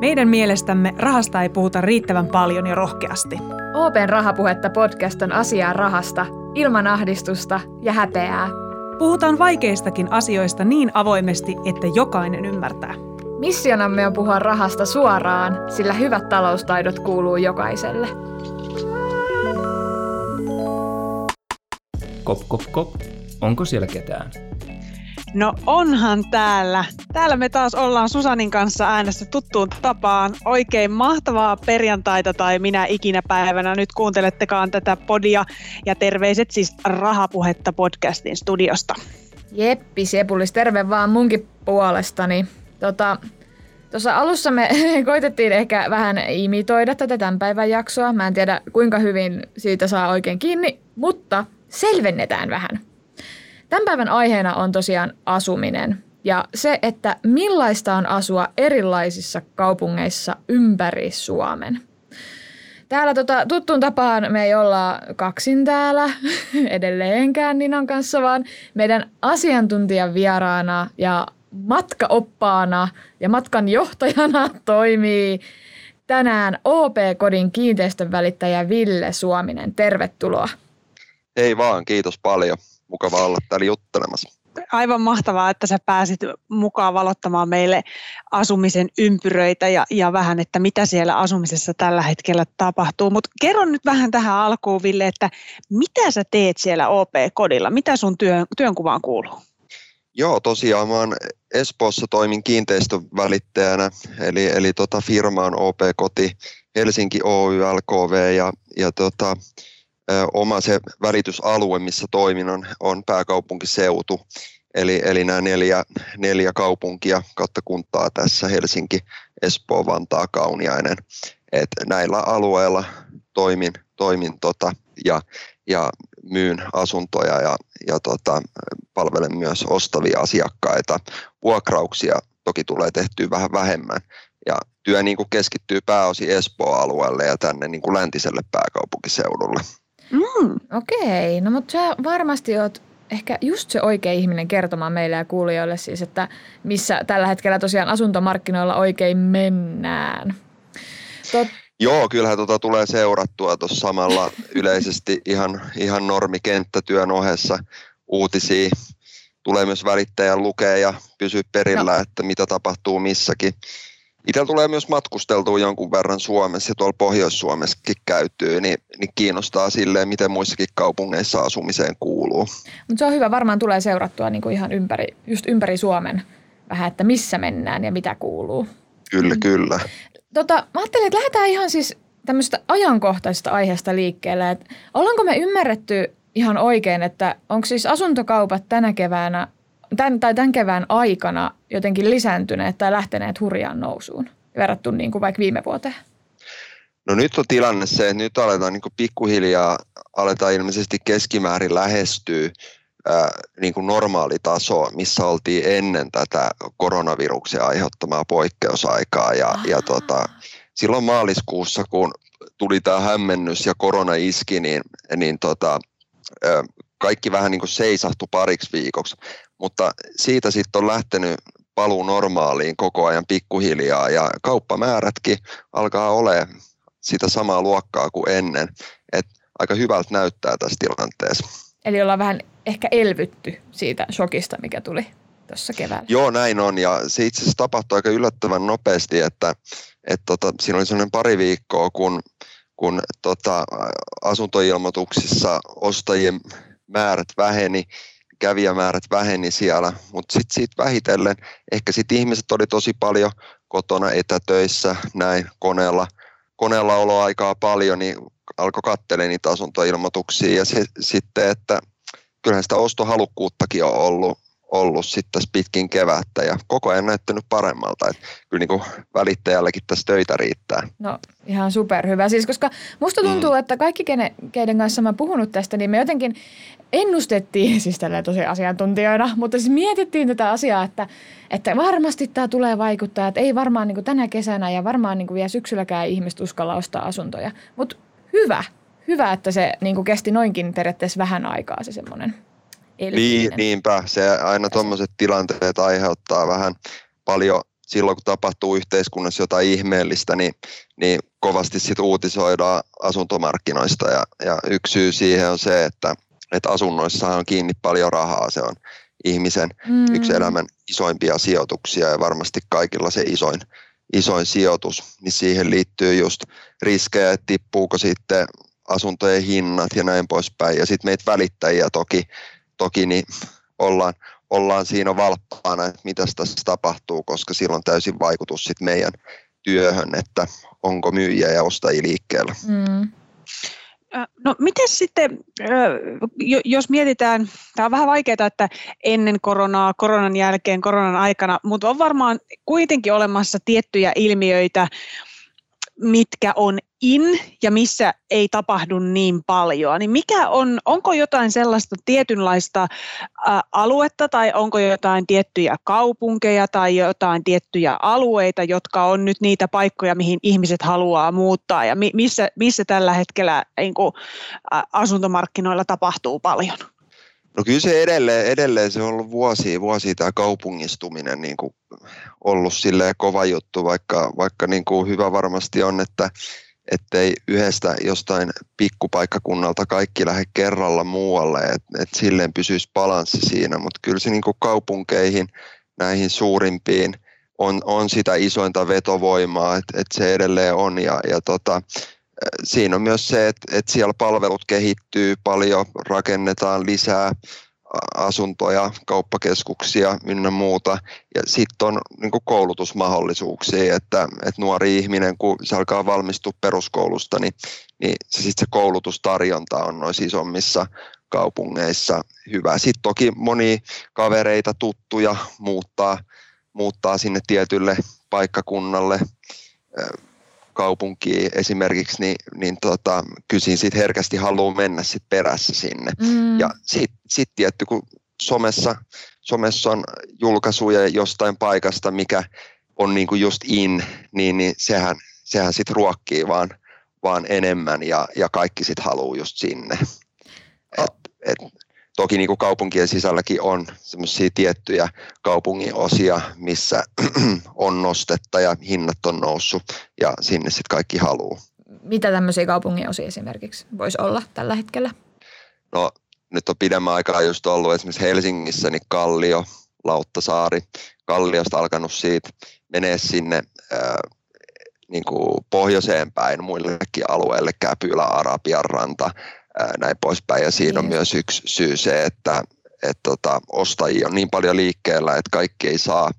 Meidän mielestämme rahasta ei puhuta riittävän paljon ja rohkeasti. Open Rahapuhetta podcast on asiaa rahasta, ilman ahdistusta ja häpeää. Puhutaan vaikeistakin asioista niin avoimesti, että jokainen ymmärtää. Missionamme on puhua rahasta suoraan, sillä hyvät taloustaidot kuuluu jokaiselle. Kop, kop, kop. Onko siellä ketään? No onhan täällä. Täällä me taas ollaan Susanin kanssa äänestä tuttuun tapaan. Oikein mahtavaa perjantaita tai minä ikinä päivänä nyt kuuntelettekaan tätä podia. Ja terveiset siis Rahapuhetta podcastin studiosta. Jeppi Sepulis, terve vaan munkin puolestani. Tota, Tuossa alussa me koitettiin ehkä vähän imitoida tätä tämän päivän jaksoa. Mä en tiedä kuinka hyvin siitä saa oikein kiinni, mutta selvennetään vähän. Tämän päivän aiheena on tosiaan asuminen ja se, että millaista on asua erilaisissa kaupungeissa ympäri Suomen. Täällä tota, tuttuun tapaan me ei olla kaksin täällä edelleenkään Ninan kanssa, vaan meidän asiantuntijan vieraana ja matkaoppaana ja matkan johtajana toimii tänään OP-kodin kiinteistön välittäjä Ville Suominen. Tervetuloa. Ei vaan, kiitos paljon mukava olla täällä juttelemassa. Aivan mahtavaa, että sä pääsit mukaan valottamaan meille asumisen ympyröitä ja, ja vähän, että mitä siellä asumisessa tällä hetkellä tapahtuu. Mutta kerro nyt vähän tähän alkuun, Ville, että mitä sä teet siellä OP-kodilla? Mitä sun työn, työnkuvaan kuuluu? Joo, tosiaan mä oon Espoossa toimin kiinteistövälittäjänä, eli, eli tota firma on OP-koti Helsinki Oy LKV ja, ja tota, oma se välitysalue, missä toimin, on, on pääkaupunkiseutu. Eli, eli nämä neljä, neljä kaupunkia kautta kuntaa tässä, Helsinki, Espoo, Vantaa, Kauniainen. Et näillä alueilla toimin, toimin tota, ja, ja myyn asuntoja ja, ja tota, palvelen myös ostavia asiakkaita. Vuokrauksia toki tulee tehtyä vähän vähemmän. Ja työ niin kuin keskittyy pääosin Espoo-alueelle ja tänne niin kuin läntiselle pääkaupunkiseudulle. Mm. Okei, no mutta sä varmasti oot ehkä just se oikea ihminen kertomaan meille ja kuulijoille siis, että missä tällä hetkellä tosiaan asuntomarkkinoilla oikein mennään. Tot... Joo, kyllähän tuota tulee seurattua tuossa samalla yleisesti ihan, ihan normikenttätyön ohessa uutisia. Tulee myös välittäjän lukea ja pysyä perillä, no. että mitä tapahtuu missäkin. Itsellä tulee myös matkusteltua jonkun verran Suomessa ja tuolla Pohjois-Suomessakin käytyy, niin, niin kiinnostaa silleen, miten muissakin kaupungeissa asumiseen kuuluu. Mutta se on hyvä, varmaan tulee seurattua niin kuin ihan ympäri, just ympäri Suomen vähän, että missä mennään ja mitä kuuluu. Kyllä, kyllä. Tota, mä ajattelin, että lähdetään ihan siis tämmöistä ajankohtaisesta aiheesta liikkeelle. Että ollaanko me ymmärretty ihan oikein, että onko siis asuntokaupat tänä keväänä tämän, tai tämän kevään aikana jotenkin lisääntyneet tai lähteneet hurjaan nousuun verrattuna niin kuin vaikka viime vuoteen? No nyt on tilanne se, että nyt aletaan niin kuin pikkuhiljaa aletaan ilmeisesti keskimäärin lähestyä ää, niin kuin normaali taso, missä oltiin ennen tätä koronaviruksen aiheuttamaa poikkeusaikaa. Ja, ja tota, silloin maaliskuussa, kun tuli tämä hämmennys ja korona iski, niin, niin tota, ää, kaikki vähän niin kuin seisahtui pariksi viikoksi. Mutta siitä sitten on lähtenyt paluu normaaliin koko ajan pikkuhiljaa ja kauppamäärätkin alkaa olemaan sitä samaa luokkaa kuin ennen. Et aika hyvältä näyttää tässä tilanteessa. Eli ollaan vähän ehkä elvytty siitä shokista, mikä tuli tuossa keväällä. Joo, näin on. Ja se itse asiassa tapahtui aika yllättävän nopeasti, että, että tota, siinä oli sellainen pari viikkoa, kun, kun tota, asuntoilmoituksissa ostajien määrät väheni kävijämäärät väheni siellä, mutta sitten sit vähitellen ehkä sitten ihmiset oli tosi paljon kotona etätöissä näin koneella, koneella oloaikaa paljon, niin alkoi katselemaan niitä asuntoilmoituksia ja se, sitten, että kyllähän sitä ostohalukkuuttakin on ollut, ollut sitten tässä pitkin kevättä ja koko ajan näyttänyt paremmalta. Että kyllä niin kuin välittäjällekin tässä töitä riittää. No ihan superhyvä. Siis koska musta tuntuu, mm. että kaikki keiden kanssa mä puhunut tästä, niin me jotenkin ennustettiin, siis tällä tosi asiantuntijoina, mutta siis mietittiin tätä asiaa, että, että varmasti tämä tulee vaikuttaa, että ei varmaan niin kuin tänä kesänä ja varmaan niin kuin vielä syksylläkään ihmiset uskalla ostaa asuntoja. Mutta hyvä, hyvä, että se niin kuin kesti noinkin periaatteessa vähän aikaa se semmoinen niin, niinpä, se aina tuommoiset tilanteet aiheuttaa vähän paljon, silloin kun tapahtuu yhteiskunnassa jotain ihmeellistä, niin, niin kovasti sit uutisoidaan asuntomarkkinoista. Ja, ja yksi syy siihen on se, että, että asunnoissa on kiinni paljon rahaa, se on ihmisen mm. yksi elämän isoimpia sijoituksia ja varmasti kaikilla se isoin, isoin sijoitus, niin siihen liittyy just riskejä, että tippuuko sitten asuntojen hinnat ja näin poispäin. Ja sitten meitä välittäjiä toki, toki niin ollaan, ollaan siinä valppaana, että mitä tässä tapahtuu, koska sillä on täysin vaikutus sit meidän työhön, että onko myyjiä ja ostajia liikkeellä. Mm. No miten sitten, jos mietitään, tämä on vähän vaikeaa, että ennen koronaa, koronan jälkeen, koronan aikana, mutta on varmaan kuitenkin olemassa tiettyjä ilmiöitä, mitkä on in ja missä ei tapahdu niin paljon. Niin mikä on, onko jotain sellaista tietynlaista ä, aluetta tai onko jotain tiettyjä kaupunkeja tai jotain tiettyjä alueita, jotka on nyt niitä paikkoja, mihin ihmiset haluaa muuttaa ja mi, missä, missä tällä hetkellä niin kuin, ä, asuntomarkkinoilla tapahtuu paljon? No kyllä se edelleen, edelleen se on ollut vuosia, vuosia tämä kaupungistuminen niin kuin ollut silleen kova juttu, vaikka, vaikka niin kuin hyvä varmasti on, että ettei yhdestä jostain pikkupaikkakunnalta kaikki lähde kerralla muualle, että et silleen pysyisi balanssi siinä, mutta kyllä se niin kaupunkeihin, näihin suurimpiin, on, on sitä isointa vetovoimaa, että et se edelleen on. Ja, ja tota, siinä on myös se, että, että siellä palvelut kehittyy paljon, rakennetaan lisää asuntoja, kauppakeskuksia ynnä muuta. Ja sitten on niin koulutusmahdollisuuksia, että, että nuori ihminen, kun se alkaa valmistua peruskoulusta, niin, niin se, sit se koulutustarjonta on noissa isommissa kaupungeissa hyvä. Sitten toki moni kavereita, tuttuja muuttaa, muuttaa sinne tietylle paikkakunnalle kaupunkiin esimerkiksi, niin, niin tota, kysin sit herkästi haluaa mennä sit perässä sinne. Mm. Ja sitten sit tietty, kun somessa, somessa on julkaisuja jostain paikasta, mikä on niinku just in, niin, niin sehän, sehän sitten ruokkii vaan, vaan enemmän ja, ja kaikki sitten haluaa just sinne. Et, et, Toki niin kuin kaupunkien sisälläkin on semmoisia tiettyjä kaupungin osia, missä on nostetta ja hinnat on noussut ja sinne sitten kaikki haluaa. Mitä tämmöisiä kaupungin osia esimerkiksi voisi olla tällä hetkellä? No nyt on pidemmän aikaa just ollut esimerkiksi Helsingissä niin Kallio, Lauttasaari. Kalliosta alkanut siitä menee sinne ää, niin kuin pohjoiseen päin muillekin alueille, Käpylä, Arabian ranta, näin poispäin. Ja siinä on niin. myös yksi syy se, että, että tota, ostajia on niin paljon liikkeellä, että kaikki ei saa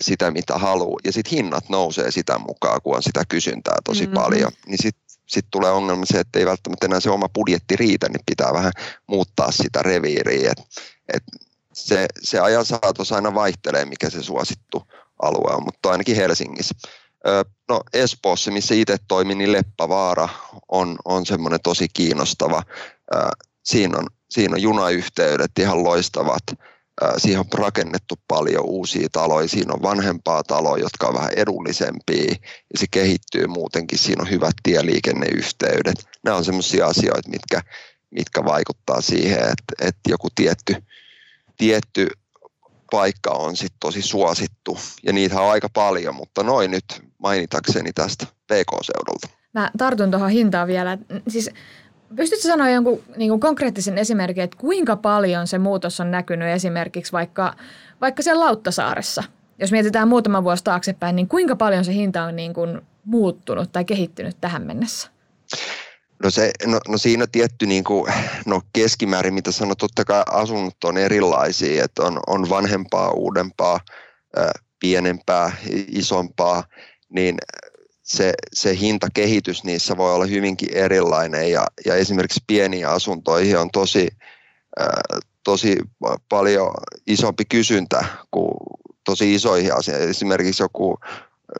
sitä, mitä haluaa. Ja sitten hinnat nousee sitä mukaan, kun on sitä kysyntää tosi mm-hmm. paljon. Niin sitten sit tulee ongelma se, että ei välttämättä enää se oma budjetti riitä, niin pitää vähän muuttaa sitä reviiriä. Et, et se, se ajan saatossa aina vaihtelee, mikä se suosittu alue on, mutta ainakin Helsingissä. No Espoossa, missä itse toimin, niin Leppävaara on, on semmoinen tosi kiinnostava. Siinä on, siinä on junayhteydet ihan loistavat. Siihen on rakennettu paljon uusia taloja. Siinä on vanhempaa taloa, jotka on vähän edullisempia ja se kehittyy muutenkin. Siinä on hyvät tieliikenneyhteydet. Nämä on semmoisia asioita, mitkä, mitkä vaikuttaa siihen, että, että joku tietty, tietty paikka on sit tosi suosittu. Ja niitä on aika paljon, mutta noin nyt mainitakseni tästä PK-seudulta. Mä tartun tuohon hintaan vielä. Siis pystytkö sanoa jonkun niin kuin konkreettisen esimerkin, että kuinka paljon se muutos on näkynyt esimerkiksi vaikka, vaikka siellä Lauttasaaressa? Jos mietitään muutama vuosi taaksepäin, niin kuinka paljon se hinta on niin kuin muuttunut tai kehittynyt tähän mennessä? No, se, no, no siinä on tietty niin kuin, no keskimäärin, mitä sanot, totta kai asunnot on erilaisia, että on, on vanhempaa, uudempaa, pienempää, isompaa, niin se, se hintakehitys niissä voi olla hyvinkin erilainen ja, ja esimerkiksi pieniä asuntoihin on tosi, tosi paljon isompi kysyntä kuin tosi isoihin asioihin. Esimerkiksi joku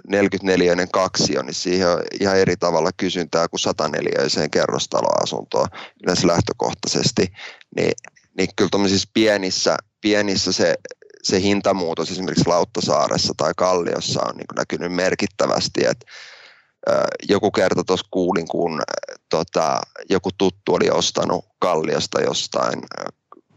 44 kaksio, niin siihen on ihan eri tavalla kysyntää kuin 104 kerrostaloasuntoa yleensä lähtökohtaisesti. Niin, niin kyllä tuollaisissa pienissä, pienissä se, se hintamuutos esimerkiksi Lauttasaaressa tai Kalliossa on niin näkynyt merkittävästi, että joku kerta tuossa kuulin, kun tota, joku tuttu oli ostanut Kalliosta jostain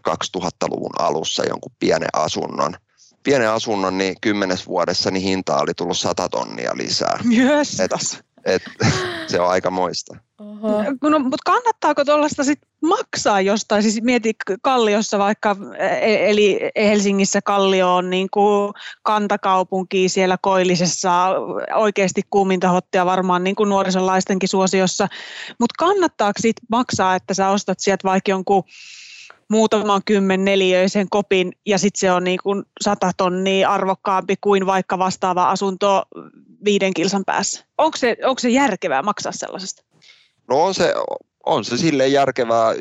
2000-luvun alussa jonkun pienen asunnon pienen asunnon, niin kymmenes vuodessa niin hinta oli tullut 100 tonnia lisää. Myös Et, et, se on aika moista. No, mutta kannattaako tuollaista sit maksaa jostain? Siis mieti Kalliossa vaikka, e- eli Helsingissä Kallio on niin kuin kantakaupunki siellä koillisessa, oikeasti kuuminta hottia varmaan niin kuin nuorisolaistenkin suosiossa. Mutta kannattaako sit maksaa, että sä ostat sieltä vaikka jonkun muutaman kymmen neliöisen kopin ja sitten se on niin kuin sata tonnia arvokkaampi kuin vaikka vastaava asunto viiden kilsan päässä. Onko se, onko se järkevää maksaa sellaisesta? No on se, on se silleen järkevää,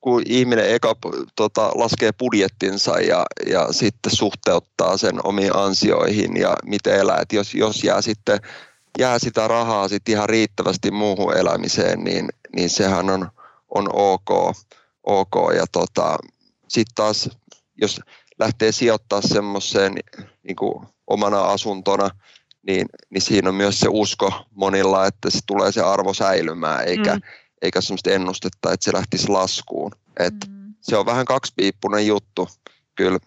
kun ihminen eka tota, laskee budjettinsa ja, ja sitten suhteuttaa sen omiin ansioihin ja miten elää. Et jos, jos jää sitten jää sitä rahaa sitten ihan riittävästi muuhun elämiseen, niin, niin sehän on, on ok. Ok. Ja tota, sitten taas, jos lähtee sijoittaa semmoiseen niin omana asuntona, niin, niin siinä on myös se usko monilla, että se tulee se arvo säilymään, eikä, mm. eikä semmoista ennustetta, että se lähtisi laskuun. Et mm. Se on vähän kaksipiippunen juttu kyllä.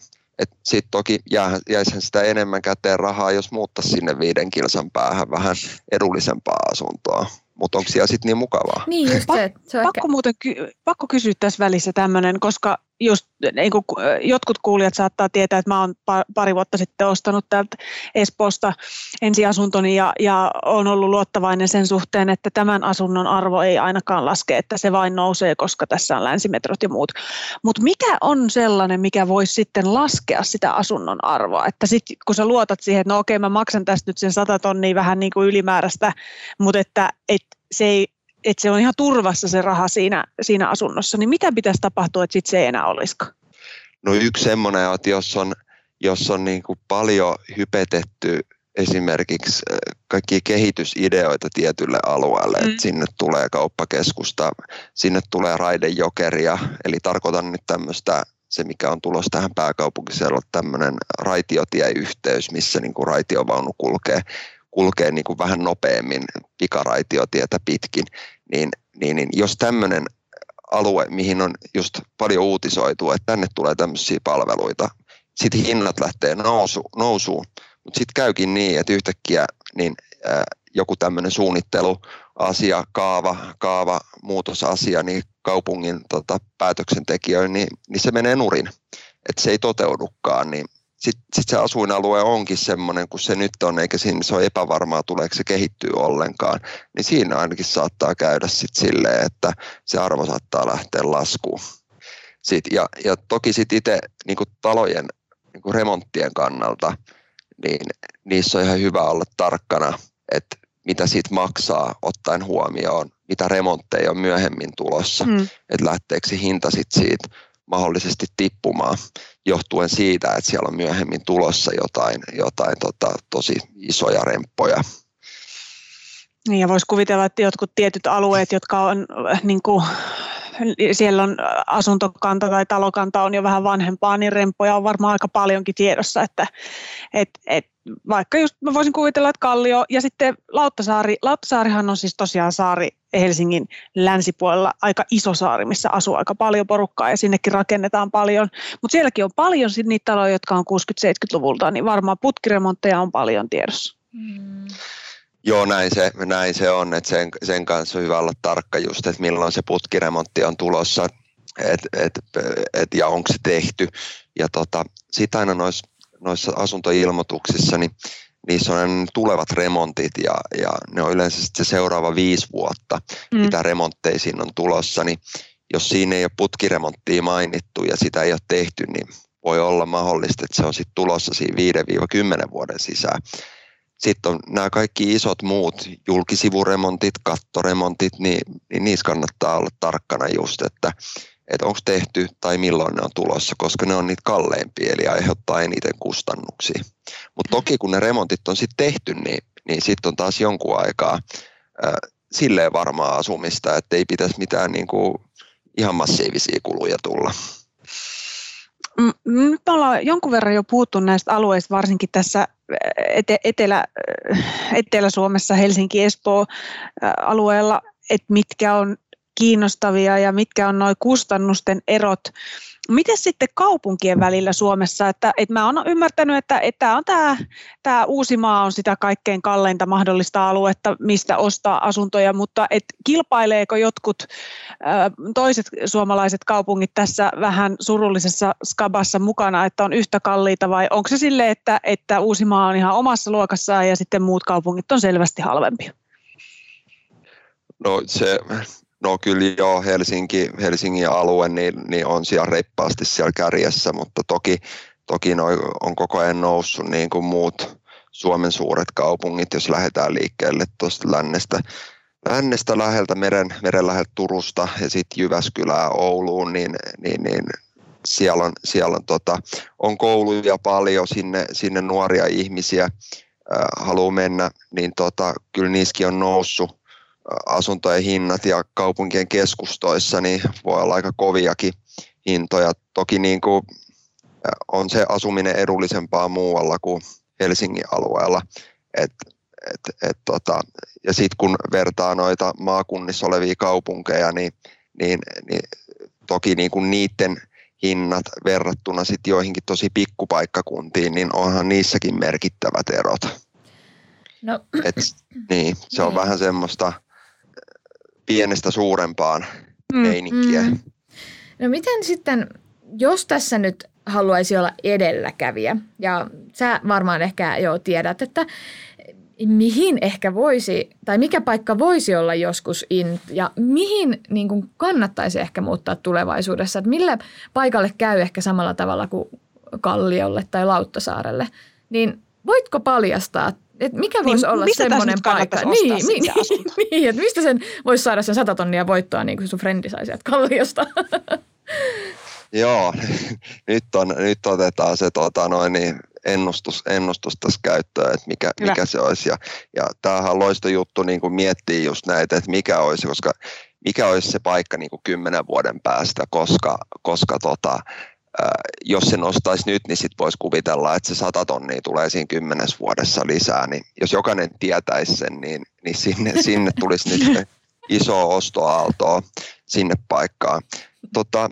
Sitten toki jää, jäisihän sitä enemmän käteen rahaa, jos muuttaisi sinne viiden kilsan päähän vähän edullisempaa asuntoa. Mutta onko siellä sitten niin mukavaa? Niin just se, se on pakko, ehkä... muuten, pakko kysyä tässä välissä tämmöinen, koska just niin kuin jotkut kuulijat saattaa tietää, että mä oon pari vuotta sitten ostanut täältä Espoosta ensiasuntoni ja, ja on ollut luottavainen sen suhteen, että tämän asunnon arvo ei ainakaan laske, että se vain nousee, koska tässä on länsimetrot ja muut. Mutta mikä on sellainen, mikä voisi sitten laskea sitä asunnon arvoa? Että sitten kun sä luotat siihen, että no okei mä maksan tästä nyt sen 100 tonnia vähän niin kuin ylimääräistä, mutta että et se ei että se on ihan turvassa se raha siinä, siinä asunnossa, niin mitä pitäisi tapahtua, että sit se ei enää olisikaan? No yksi semmoinen, että jos on, jos on niin kuin paljon hypetetty esimerkiksi äh, kaikki kehitysideoita tietylle alueelle, mm. että sinne tulee kauppakeskusta, sinne tulee raidejokeria, eli tarkoitan nyt tämmöistä se, mikä on tulossa tähän pääkaupunkiseudulle, tämmöinen raitiotieyhteys, missä niin kuin raitiovaunu kulkee, kulkee niin kuin vähän nopeammin pikaraitiotietä pitkin, niin, niin, niin jos tämmöinen alue, mihin on just paljon uutisoitu, että tänne tulee tämmöisiä palveluita, sitten hinnat lähtee nousu, nousuun, mutta sitten käykin niin, että yhtäkkiä niin, ää, joku tämmöinen suunnitteluasia, kaava, kaava, muutosasia, niin kaupungin tota, päätöksentekijöille, niin, niin se menee nurin, että se ei toteudukaan, niin sitten sit se asuinalue onkin semmoinen kuin se nyt on, eikä siinä se ole epävarmaa, tuleeko se kehittyy ollenkaan, niin siinä ainakin saattaa käydä sitten silleen, että se arvo saattaa lähteä laskuun. Sit, ja, ja toki sitten itse niin talojen niin remonttien kannalta, niin niissä on ihan hyvä olla tarkkana, että mitä siitä maksaa ottaen huomioon, mitä remontteja on myöhemmin tulossa, mm. että lähteekö se hinta sit siitä mahdollisesti tippumaan johtuen siitä, että siellä on myöhemmin tulossa jotain, jotain tota, tosi isoja remppoja. Niin ja voisi kuvitella, että jotkut tietyt alueet, jotka on äh, niin kuin, siellä on asuntokanta tai talokanta on jo vähän vanhempaa, niin remppoja on varmaan aika paljonkin tiedossa, että et, et, vaikka just mä voisin kuvitella, että Kallio ja sitten Lauttasaari, Lauttasaarihan on siis tosiaan saari Helsingin länsipuolella aika iso saari, missä asuu aika paljon porukkaa ja sinnekin rakennetaan paljon. Mutta sielläkin on paljon sit niitä taloja, jotka on 60-70-luvulta, niin varmaan putkiremontteja on paljon tiedossa. Mm. Joo, näin se, näin se on, että sen, sen kanssa on hyvä olla tarkka just, että milloin se putkiremontti on tulossa et, et, et, ja onko se tehty. Ja tota, sitten aina noissa, noissa asuntoilmoituksissa, niin niissä on tulevat remontit ja, ja ne on yleensä se seuraava viisi vuotta, mm. mitä remontteisiin on tulossa, niin jos siinä ei ole putkiremonttia mainittu ja sitä ei ole tehty, niin voi olla mahdollista, että se on sitten tulossa siinä 5-10 vuoden sisään. Sitten on nämä kaikki isot muut julkisivuremontit, kattoremontit, niin, niin niissä kannattaa olla tarkkana just, että, että onko tehty tai milloin ne on tulossa, koska ne on niitä kalleimpia, eli aiheuttaa eniten kustannuksia. Mutta toki kun ne remontit on sitten tehty, niin, niin sitten on taas jonkun aikaa äh, silleen varmaa asumista, että ei pitäisi mitään niinku ihan massiivisia kuluja tulla. Nyt me ollaan jonkun verran jo puhuttu näistä alueista, varsinkin tässä ete- etelä, Etelä-Suomessa, Helsinki-Espoo alueella, että mitkä on kiinnostavia ja mitkä on noin kustannusten erot Miten sitten kaupunkien välillä Suomessa? Että, että mä oon ymmärtänyt, että, että on tämä, tämä Uusimaa on sitä kaikkein kalleinta mahdollista aluetta, mistä ostaa asuntoja, mutta et kilpaileeko jotkut toiset suomalaiset kaupungit tässä vähän surullisessa skabassa mukana, että on yhtä kalliita vai onko se sille, että, että Uusimaa on ihan omassa luokassaan ja sitten muut kaupungit on selvästi halvempia? No se No kyllä joo, Helsinki, Helsingin alue niin, niin on siellä reippaasti siellä kärjessä, mutta toki, toki noi on koko ajan noussut niin kuin muut Suomen suuret kaupungit, jos lähdetään liikkeelle tuosta lännestä, lännestä läheltä, meren, meren läheltä Turusta ja sitten Jyväskylää Ouluun, niin, niin, niin siellä on, siellä on, tota, on kouluja paljon, sinne, sinne nuoria ihmisiä äh, haluaa mennä, niin tota, kyllä niissäkin on noussut asuntojen hinnat ja kaupunkien keskustoissa niin voi olla aika koviakin hintoja. Toki niin kuin on se asuminen edullisempaa muualla kuin Helsingin alueella. Et, et, et tota, ja sitten kun vertaa noita maakunnissa olevia kaupunkeja, niin, niin, niin toki niin kuin niiden hinnat verrattuna sit joihinkin tosi pikkupaikkakuntiin, niin onhan niissäkin merkittävät erot. No. Et, niin, se on niin. vähän semmoista pienestä suurempaan mm, meininkiä. Mm. No miten sitten, jos tässä nyt haluaisi olla edelläkävijä, ja sä varmaan ehkä jo tiedät, että mihin ehkä voisi, tai mikä paikka voisi olla joskus in, ja mihin niin kuin kannattaisi ehkä muuttaa tulevaisuudessa, että millä paikalle käy ehkä samalla tavalla kuin Kalliolle tai Lauttasaarelle, niin voitko paljastaa et mikä niin, voisi olla semmoinen paikka? Niin, niin, niin, niin, että mistä sen voisi saada sen sata tonnia voittoa, niin kuin sun frendi sai sieltä kalliosta? Joo, nyt, on, nyt otetaan se tota, noin, niin, ennustus, ennustus tässä käyttöön, että mikä, mikä se olisi. Ja, ja tämähän on loisto juttu niin kuin miettiä just näitä, että mikä olisi, koska mikä olisi se paikka niin kuin kymmenen vuoden päästä, koska, koska tota, jos se nostaisi nyt, niin sitten voisi kuvitella, että se 100 tonnia tulee siinä kymmenes vuodessa lisää. Niin jos jokainen tietäisi sen, niin, niin sinne, sinne tulisi nyt iso ostoaaltoa sinne paikkaan. Tota,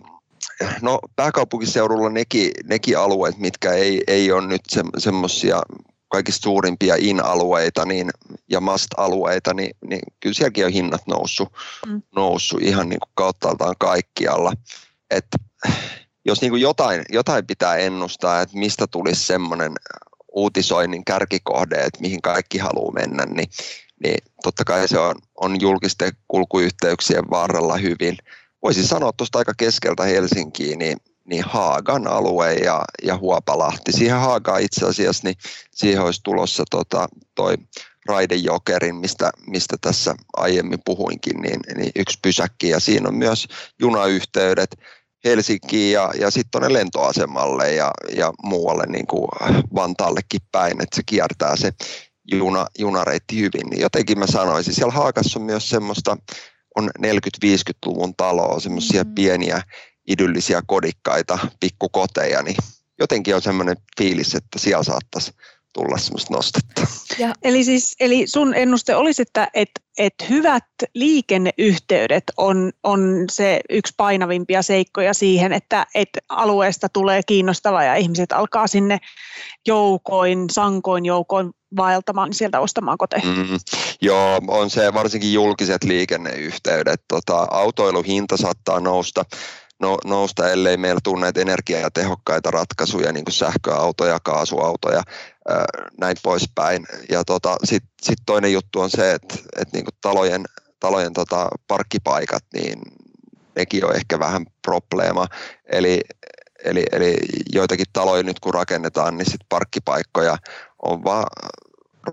no, pääkaupunkiseudulla nekin, nekin alueet, mitkä ei, ei ole nyt se, semmoisia kaikista suurimpia in-alueita niin, ja must-alueita, niin, niin kyllä sielläkin on hinnat noussut, mm. noussut ihan niin kuin kauttaaltaan kaikkialla. Että jos niin kuin jotain, jotain pitää ennustaa, että mistä tulisi semmoinen uutisoinnin kärkikohde, että mihin kaikki haluaa mennä, niin, niin totta kai se on, on julkisten kulkuyhteyksien varrella hyvin. Voisi sanoa tuosta aika keskeltä Helsinkiin, niin, niin Haagan alue ja, ja Huopalahti. Siihen Haagaan itse asiassa, niin siihen olisi tulossa tota, Raidejokerin, mistä, mistä tässä aiemmin puhuinkin, niin, niin yksi pysäkki ja siinä on myös junayhteydet Helsinkiin ja, ja sitten tuonne lentoasemalle ja, ja muualle niin kuin Vantaallekin päin, että se kiertää se juna, junareitti hyvin. Niin jotenkin mä sanoisin, siellä Haakassa on myös semmoista, on 40-50-luvun taloa, semmoisia mm-hmm. pieniä idyllisiä kodikkaita, pikkukoteja, niin jotenkin on semmoinen fiilis, että siellä saattaisi tulla semmoista nostetta. Ja. Eli, siis, eli sun ennuste olisi, että et, et hyvät liikenneyhteydet on, on se yksi painavimpia seikkoja siihen, että et alueesta tulee kiinnostava ja ihmiset alkaa sinne joukoin, sankoin joukoin vaeltamaan, niin sieltä ostamaan koteja. Mm, joo, on se varsinkin julkiset liikenneyhteydet. Tota, autoiluhinta saattaa nousta no, nousta, ellei meillä tule näitä energiatehokkaita ratkaisuja, niin kuin sähköautoja, kaasuautoja, ää, näin poispäin. Ja tota, sitten sit toinen juttu on se, että et niin kuin talojen, talojen tota parkkipaikat, niin nekin on ehkä vähän probleema. Eli, eli, eli joitakin taloja nyt kun rakennetaan, niin sit parkkipaikkoja on vaan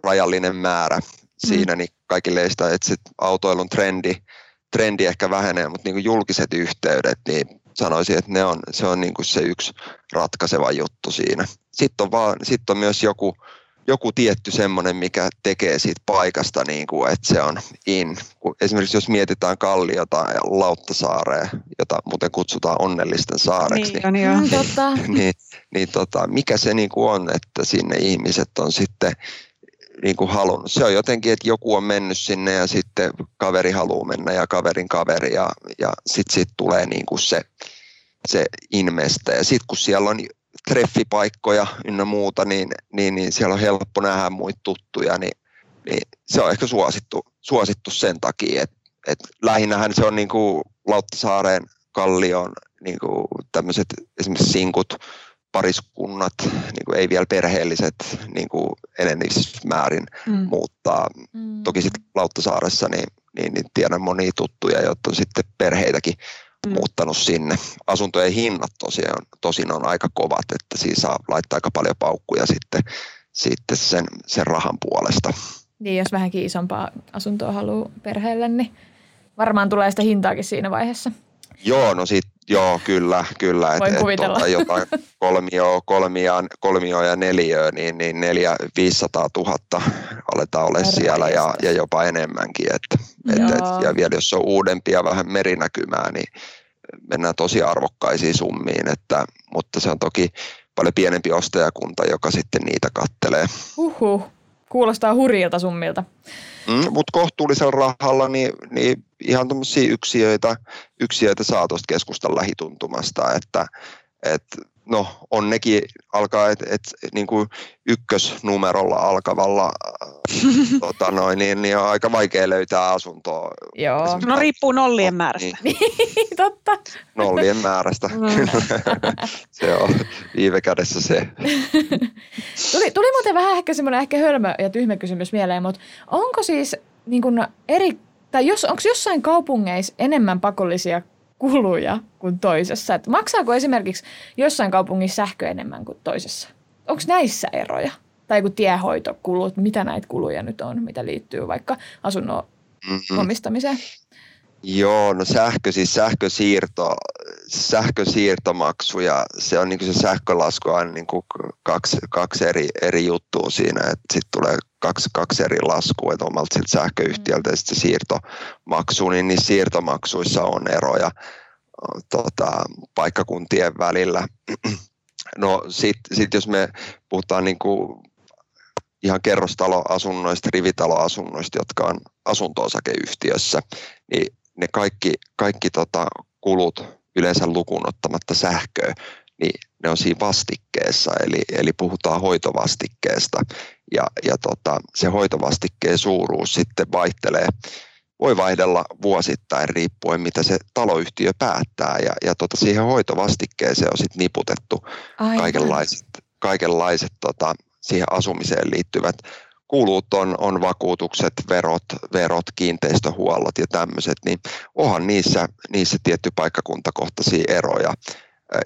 rajallinen määrä siinä, mm. niin kaikille ei sitä, että sit autoilun trendi, trendi ehkä vähenee, mutta niin kuin julkiset yhteydet, niin sanoisin, että ne on, se on niin kuin se yksi ratkaiseva juttu siinä. Sitten on, vaan, sitten on myös joku, joku tietty semmoinen, mikä tekee siitä paikasta, niin kuin, että se on in. Esimerkiksi jos mietitään Kalliota ja Lauttasaarea, jota muuten kutsutaan onnellisten saareksi, niin, niin, niin, niin, niin, niin tota, mikä se niin kuin on, että sinne ihmiset on sitten niin kuin halunnut. Se on jotenkin, että joku on mennyt sinne ja sitten kaveri haluaa mennä ja kaverin kaveri ja, ja sitten sit tulee niin kuin se, se investe. Ja sitten kun siellä on treffipaikkoja ynnä muuta, niin, niin, niin siellä on helppo nähdä muita tuttuja, niin, niin se on ehkä suosittu, suosittu sen takia, että, että lähinnähän se on niin kuin Lauttasaareen Kallion niin kuin tämmöiset esimerkiksi sinkut, pariskunnat, niin kuin ei vielä perheelliset niin kuin enenevissä määrin mm. muuttaa. Mm. Toki sitten Lauttasaaressa niin, niin, niin tiedän monia tuttuja, jotka on sitten perheitäkin mm. muuttanut sinne. Asuntojen hinnat tosiaan, tosin on aika kovat, että siinä saa laittaa aika paljon paukkuja sitten, sitten sen, sen rahan puolesta. Niin, jos vähänkin isompaa asuntoa haluaa perheelle, niin varmaan tulee sitä hintaakin siinä vaiheessa. Joo, no sit, joo, kyllä, kyllä. Voin et, kuvitella. Tuota, jotain kolmio, kolmia, kolmio ja neliö, niin, niin neljä, 500 000 aletaan olla siellä ja, ja, jopa enemmänkin. Et, et, et, ja vielä jos on uudempia vähän merinäkymää, niin mennään tosi arvokkaisiin summiin, että, mutta se on toki paljon pienempi ostajakunta, joka sitten niitä kattelee. Huhhuh. Kuulostaa hurjilta summilta. Mm, Mutta kohtuullisella rahalla niin, niin ihan tuommoisia yksiöitä, yksiöitä saa tuosta keskustan lähituntumasta, että et, no on nekin alkaa, että et, niin kuin ykkösnumerolla alkavalla tota noin, niin, niin on aika vaikea löytää asuntoa. Joo. No riippuu nollien määrästä. Niin, totta. Nollien määrästä, mm. se on viime kädessä se. tuli, tuli muuten vähän ehkä semmoinen ehkä hölmö ja tyhmä kysymys mieleen, mutta onko siis niin kuin eri, tai jos, onko jossain kaupungeissa enemmän pakollisia kuluja kuin toisessa? Et maksaako esimerkiksi jossain kaupungissa sähkö enemmän kuin toisessa? Onko näissä eroja? Tai kun tiehoitokulut, mitä näitä kuluja nyt on, mitä liittyy vaikka asunnon mm-hmm. omistamiseen? Joo, no sähkö, siis sähkösiirto, sähkösiirtomaksuja, se on niin kuin se sähkölasku on niin kuin kaksi, kaksi eri, eri juttua siinä, että sitten tulee kaksi, kaksi eri laskua, että omalta siltä sähköyhtiöltä ja sitten se siirtomaksu, niin niissä siirtomaksuissa on eroja tota, paikkakuntien välillä. No sitten sit jos me puhutaan niin kuin ihan kerrostaloasunnoista, rivitaloasunnoista, jotka on asunto-osakeyhtiössä, niin ne kaikki, kaikki tota kulut yleensä lukuun ottamatta sähköä, niin ne on siinä vastikkeessa, eli, eli puhutaan hoitovastikkeesta. Ja, ja tota, se hoitovastikkeen suuruus sitten vaihtelee, voi vaihdella vuosittain riippuen, mitä se taloyhtiö päättää. Ja, ja tota, siihen hoitovastikkeeseen on sitten niputettu Aivan. kaikenlaiset, kaikenlaiset tota, siihen asumiseen liittyvät kulut on, on vakuutukset, verot, verot, kiinteistöhuollot ja tämmöiset, niin onhan niissä, niissä tietty paikkakuntakohtaisia eroja.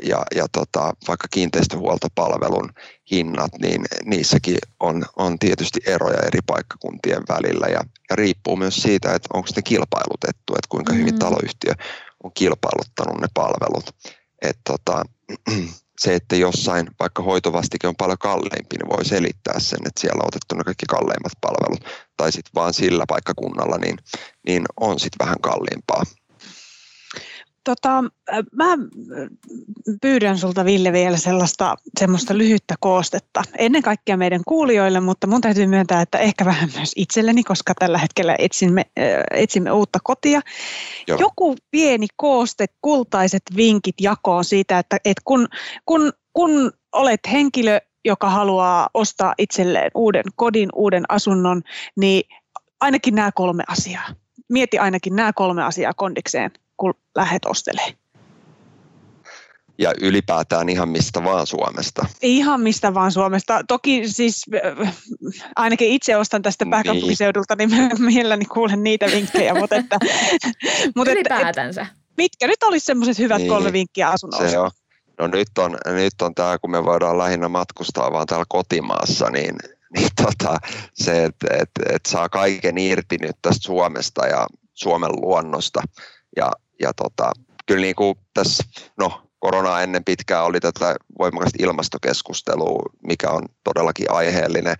Ja, ja tota, vaikka kiinteistöhuoltopalvelun hinnat, niin niissäkin on, on tietysti eroja eri paikkakuntien välillä ja, ja riippuu myös siitä, että onko ne kilpailutettu, että kuinka hyvin mm. taloyhtiö on kilpailuttanut ne palvelut. Et tota, se, että jossain vaikka hoitovastike on paljon kalleimpi, niin voi selittää sen, että siellä on otettu ne kaikki kalleimmat palvelut. Tai sitten vaan sillä paikkakunnalla, niin, niin on sitten vähän kalliimpaa. Tota, mä pyydän sulta Ville vielä sellaista semmoista lyhyttä koostetta. Ennen kaikkea meidän kuulijoille, mutta mun täytyy myöntää, että ehkä vähän myös itselleni, koska tällä hetkellä etsimme, etsimme uutta kotia. Joo. Joku pieni kooste, kultaiset vinkit jakoon siitä, että, että kun, kun, kun olet henkilö, joka haluaa ostaa itselleen uuden kodin, uuden asunnon, niin ainakin nämä kolme asiaa. Mieti ainakin nämä kolme asiaa kondikseen kun lähdet ostelemaan. Ja ylipäätään ihan mistä vaan Suomesta. Ihan mistä vaan Suomesta. Toki siis äh, ainakin itse ostan tästä niin. pääkaupunkiseudulta, niin mielelläni kuulen niitä vinkkejä. mutta että, mutta Ylipäätänsä. Että, mitkä nyt olisi semmoiset hyvät niin, kolme vinkkiä asunnon se on. No nyt on, nyt on tämä, kun me voidaan lähinnä matkustaa vaan täällä kotimaassa, niin, niin tota, se, että et, et saa kaiken irti nyt tästä Suomesta ja Suomen luonnosta. Ja ja tota, kyllä niin kuin tässä, no korona ennen pitkään oli tätä voimakasta ilmastokeskustelua, mikä on todellakin aiheellinen,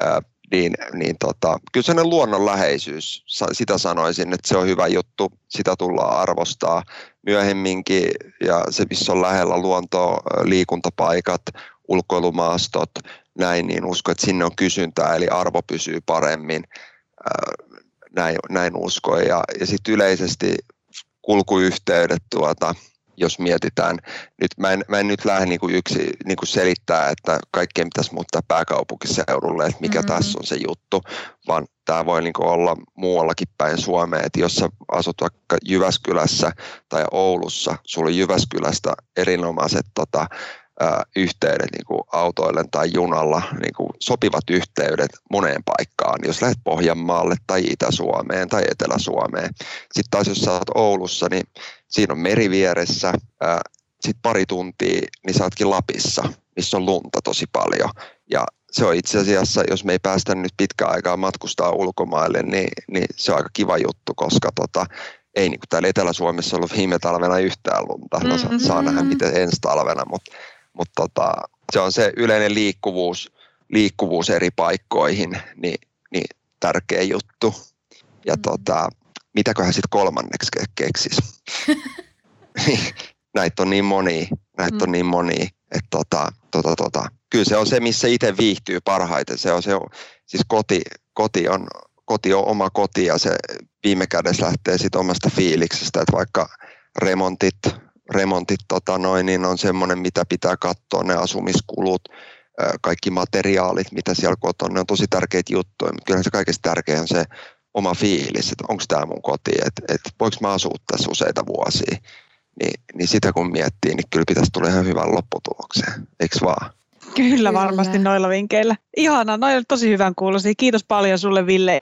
ää, niin, niin tota, kyllä sellainen luonnonläheisyys, sitä sanoisin, että se on hyvä juttu, sitä tullaan arvostaa myöhemminkin, ja se missä on lähellä luontoa, liikuntapaikat, ulkoilumaastot, näin, niin usko, että sinne on kysyntää, eli arvo pysyy paremmin. Näin, näin usko. Ja, ja sitten yleisesti kulkuyhteydet tuota, jos mietitään, nyt mä en, mä en nyt lähde niinku yksi niinku selittää, että kaikkien pitäisi muuttaa pääkaupunkiseudulle, että mikä mm-hmm. tässä on se juttu, vaan tämä voi niinku olla muuallakin päin Suomea, että jos sä asut vaikka Jyväskylässä tai Oulussa, sulla on Jyväskylästä erinomaiset tota, yhteydet niin kuin autoille tai junalla, niin kuin sopivat yhteydet moneen paikkaan, jos lähdet Pohjanmaalle tai Itä-Suomeen tai Etelä-Suomeen. Sitten taas jos sä oot Oulussa, niin siinä on meri vieressä, sitten pari tuntia, niin sä ootkin Lapissa, missä on lunta tosi paljon. Ja se on itse asiassa, jos me ei päästä nyt pitkään aikaa matkustaa ulkomaille, niin, niin se on aika kiva juttu, koska tota, ei niin kuin täällä Etelä-Suomessa ollut viime talvena yhtään lunta. No, mm-hmm. saa nähdä miten ensi talvena, mutta mutta tota, se on se yleinen liikkuvuus, liikkuvuus eri paikkoihin, niin, niin tärkeä juttu. Ja mm. tota, mitäköhän sitten kolmanneksi keksis? näitä on niin moni, näitä mm. on niin moni, että tota, tota, tota, kyllä se on se, missä itse viihtyy parhaiten. Se on se, siis koti, koti, on, koti on oma koti ja se viime kädessä lähtee siitä omasta fiiliksestä, että vaikka remontit, remontit tota noin, niin on semmoinen, mitä pitää katsoa, ne asumiskulut, kaikki materiaalit, mitä siellä kotona, ne on tosi tärkeitä juttuja, mutta kyllä se kaikista tärkein on se oma fiilis, että onko tämä mun koti, että, että voiko mä asua tässä useita vuosia. Niin, niin sitä kun miettii, niin kyllä pitäisi tulla ihan hyvän lopputulokseen, eikö vaan? Kyllä varmasti noilla vinkkeillä. Ihana, noilla tosi hyvän kuulosia. Kiitos paljon sulle Ville.